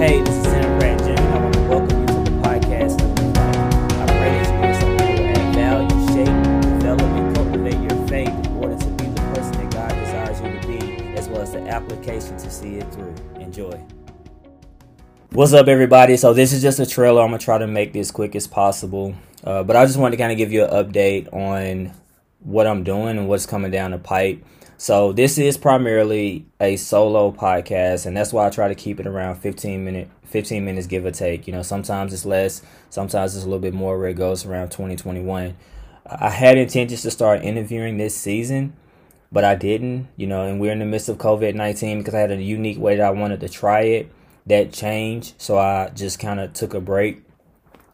Hey, this is Tim Pratt Jr. I want to welcome you to the podcast I pray something that will add value, shape, develop, and cultivate your faith in order to be the person that God desires you to be, as well as the application to see it through. Enjoy. What's up, everybody? So this is just a trailer. I'm gonna try to make this quick as possible, uh, but I just wanted to kind of give you an update on what I'm doing and what's coming down the pipe. So this is primarily a solo podcast, and that's why I try to keep it around 15 minute, 15 minutes give or take. You know, sometimes it's less, sometimes it's a little bit more. Where it goes around 2021. I had intentions to start interviewing this season, but I didn't. You know, and we're in the midst of COVID 19 because I had a unique way that I wanted to try it. That changed, so I just kind of took a break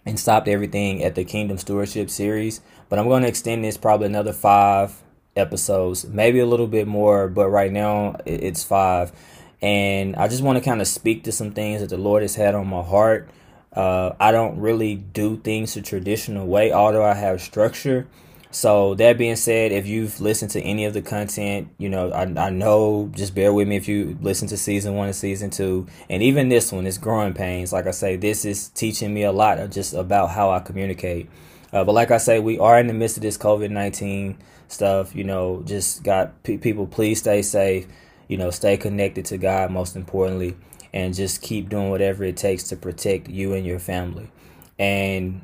and stopped everything at the Kingdom Stewardship series. But I'm going to extend this probably another five episodes, maybe a little bit more, but right now it's five. And I just want to kind of speak to some things that the Lord has had on my heart. Uh, I don't really do things the traditional way, although I have structure. So that being said, if you've listened to any of the content, you know, I, I know, just bear with me if you listen to season one and season two, and even this one is growing pains. Like I say, this is teaching me a lot of just about how I communicate. Uh, but like I say, we are in the midst of this COVID 19 stuff. You know, just got p- people, please stay safe. You know, stay connected to God, most importantly, and just keep doing whatever it takes to protect you and your family. And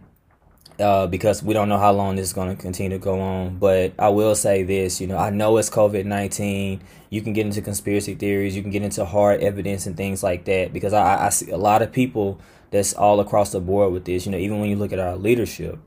uh, because we don't know how long this is going to continue to go on. But I will say this, you know, I know it's COVID 19. You can get into conspiracy theories, you can get into hard evidence and things like that because I, I see a lot of people that's all across the board with this, you know, even when you look at our leadership.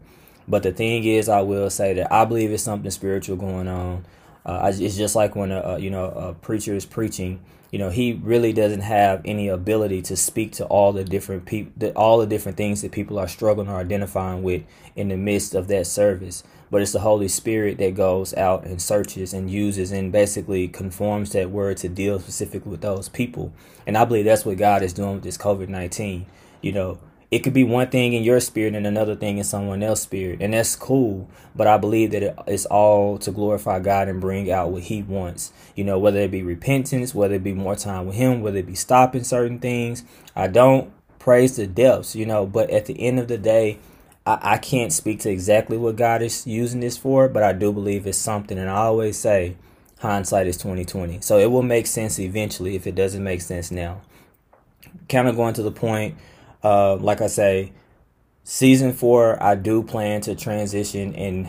But the thing is, I will say that I believe it's something spiritual going on. Uh, it's just like when a, a, you know a preacher is preaching. You know, he really doesn't have any ability to speak to all the different people, all the different things that people are struggling or identifying with in the midst of that service. But it's the Holy Spirit that goes out and searches and uses and basically conforms that word to deal specifically with those people. And I believe that's what God is doing with this COVID nineteen. You know, it could be one thing in your spirit and another thing in someone else's spirit and that's cool. But i believe that it's all to glorify god and bring out what he wants. You know whether it be repentance whether it be more time with him whether it be stopping certain things. I don't praise the depths you know but at the end of the day I, I can't speak to exactly what god is using this for but i do believe it's something and i always say hindsight is 2020 so it will make sense eventually if it doesn't make sense now. Kind of going to the point uh, like I say, season four, I do plan to transition and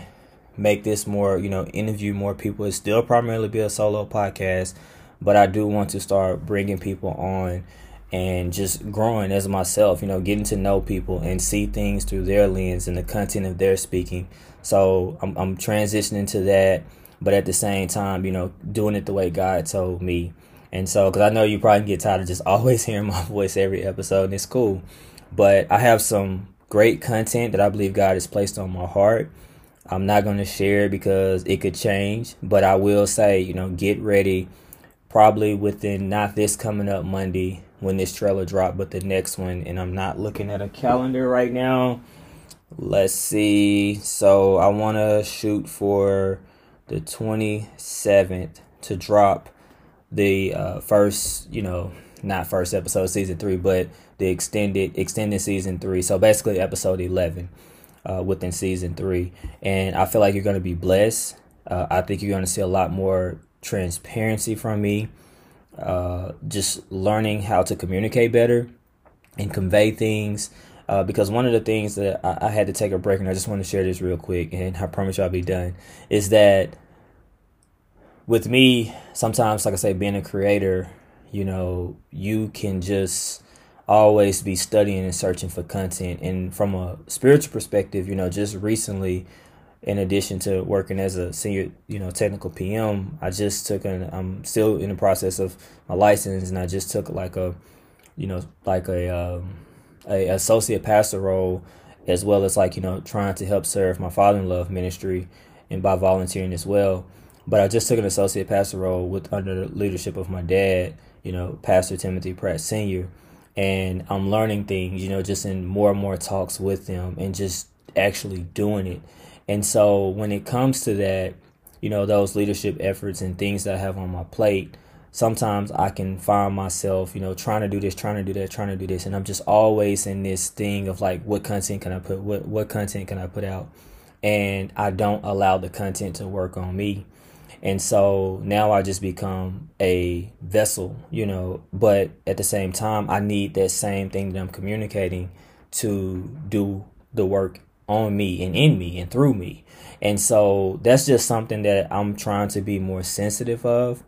make this more, you know, interview more people. It still primarily be a solo podcast, but I do want to start bringing people on and just growing as myself, you know, getting to know people and see things through their lens and the content of their speaking. So I'm, I'm transitioning to that, but at the same time, you know, doing it the way God told me. And so, because I know you probably get tired of just always hearing my voice every episode, and it's cool. But I have some great content that I believe God has placed on my heart. I'm not going to share because it could change, but I will say, you know, get ready probably within not this coming up Monday when this trailer drop, but the next one. And I'm not looking at a calendar right now. Let's see. So I want to shoot for the 27th to drop the uh, first, you know, not first episode season three, but the extended extended season three. So basically, episode eleven uh, within season three, and I feel like you're going to be blessed. Uh, I think you're going to see a lot more transparency from me. Uh, just learning how to communicate better and convey things. Uh, because one of the things that I, I, had to take a break, and I just want to share this real quick, and I promise you I'll be done, is that with me, sometimes, like I say, being a creator, you know, you can just always be studying and searching for content. And from a spiritual perspective, you know, just recently, in addition to working as a senior, you know, technical PM, I just took an, I'm still in the process of my license and I just took like a, you know, like a, um, a associate pastor role as well as like, you know, trying to help serve my father-in-law ministry and by volunteering as well. But I just took an associate pastor role with under the leadership of my dad, you know, Pastor Timothy Pratt Sr and I'm learning things, you know, just in more and more talks with them and just actually doing it. And so when it comes to that, you know, those leadership efforts and things that I have on my plate, sometimes I can find myself, you know, trying to do this, trying to do that, trying to do this, and I'm just always in this thing of like, what content can I put? What what content can I put out? And I don't allow the content to work on me. And so now I just become a vessel, you know, but at the same time, I need that same thing that I'm communicating to do the work on me and in me and through me. And so that's just something that I'm trying to be more sensitive of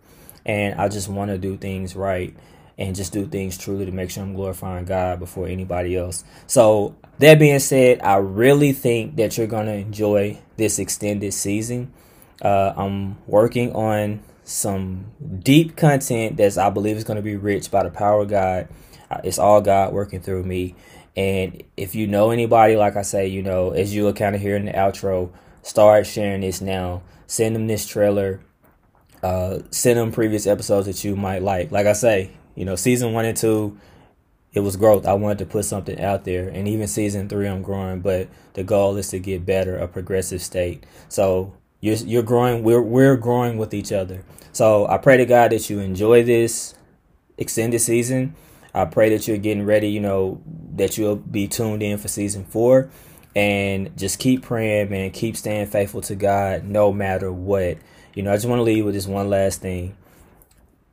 and I just want to do things right and just do things truly to make sure I'm glorifying God before anybody else. So, that being said, I really think that you're going to enjoy this extended season. Uh, I'm working on some deep content that I believe is going to be rich by the power of God. Uh, it's all God working through me. And if you know anybody, like I say, you know, as you will kind of hear in the outro, start sharing this now. Send them this trailer uh, send them previous episodes that you might like. Like I say, you know, season one and two, it was growth. I wanted to put something out there, and even season three, I'm growing. But the goal is to get better, a progressive state. So you're you're growing. We're we're growing with each other. So I pray to God that you enjoy this extended season. I pray that you're getting ready. You know that you'll be tuned in for season four, and just keep praying, man. Keep staying faithful to God, no matter what. You know, I just want to leave with this one last thing.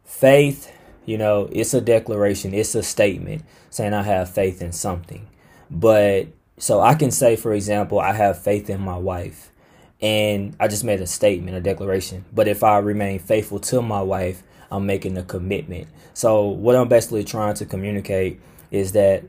Faith, you know, it's a declaration, it's a statement saying I have faith in something. But so I can say, for example, I have faith in my wife. And I just made a statement, a declaration. But if I remain faithful to my wife, I'm making a commitment. So what I'm basically trying to communicate is that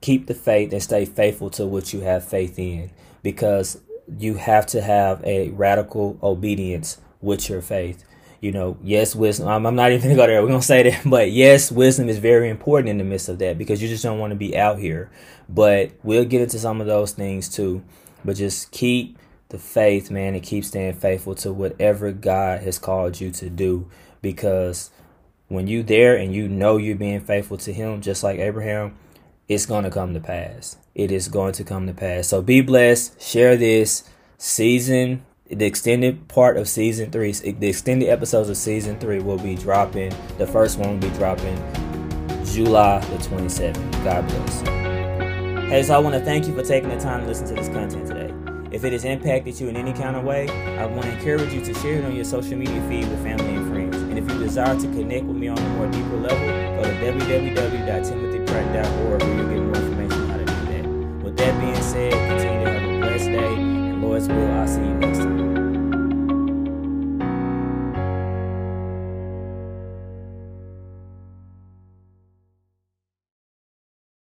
keep the faith and stay faithful to what you have faith in because you have to have a radical obedience with your faith. You know, yes, wisdom. I'm, I'm not even gonna go there. We're gonna say that, but yes, wisdom is very important in the midst of that because you just don't want to be out here. But we'll get into some of those things too. But just keep the faith, man, and keep staying faithful to whatever God has called you to do. Because when you there and you know you're being faithful to Him, just like Abraham, it's going to come to pass. It is going to come to pass. So be blessed. Share this season the extended part of season three, the extended episodes of season three will be dropping. The first one will be dropping July the 27th. God bless. Hey, so I want to thank you for taking the time to listen to this content today. If it has impacted you in any kind of way, I want to encourage you to share it on your social media feed with family and friends. And if you desire to connect with me on a more deeper level, go to www.timothypratt.org where you'll get more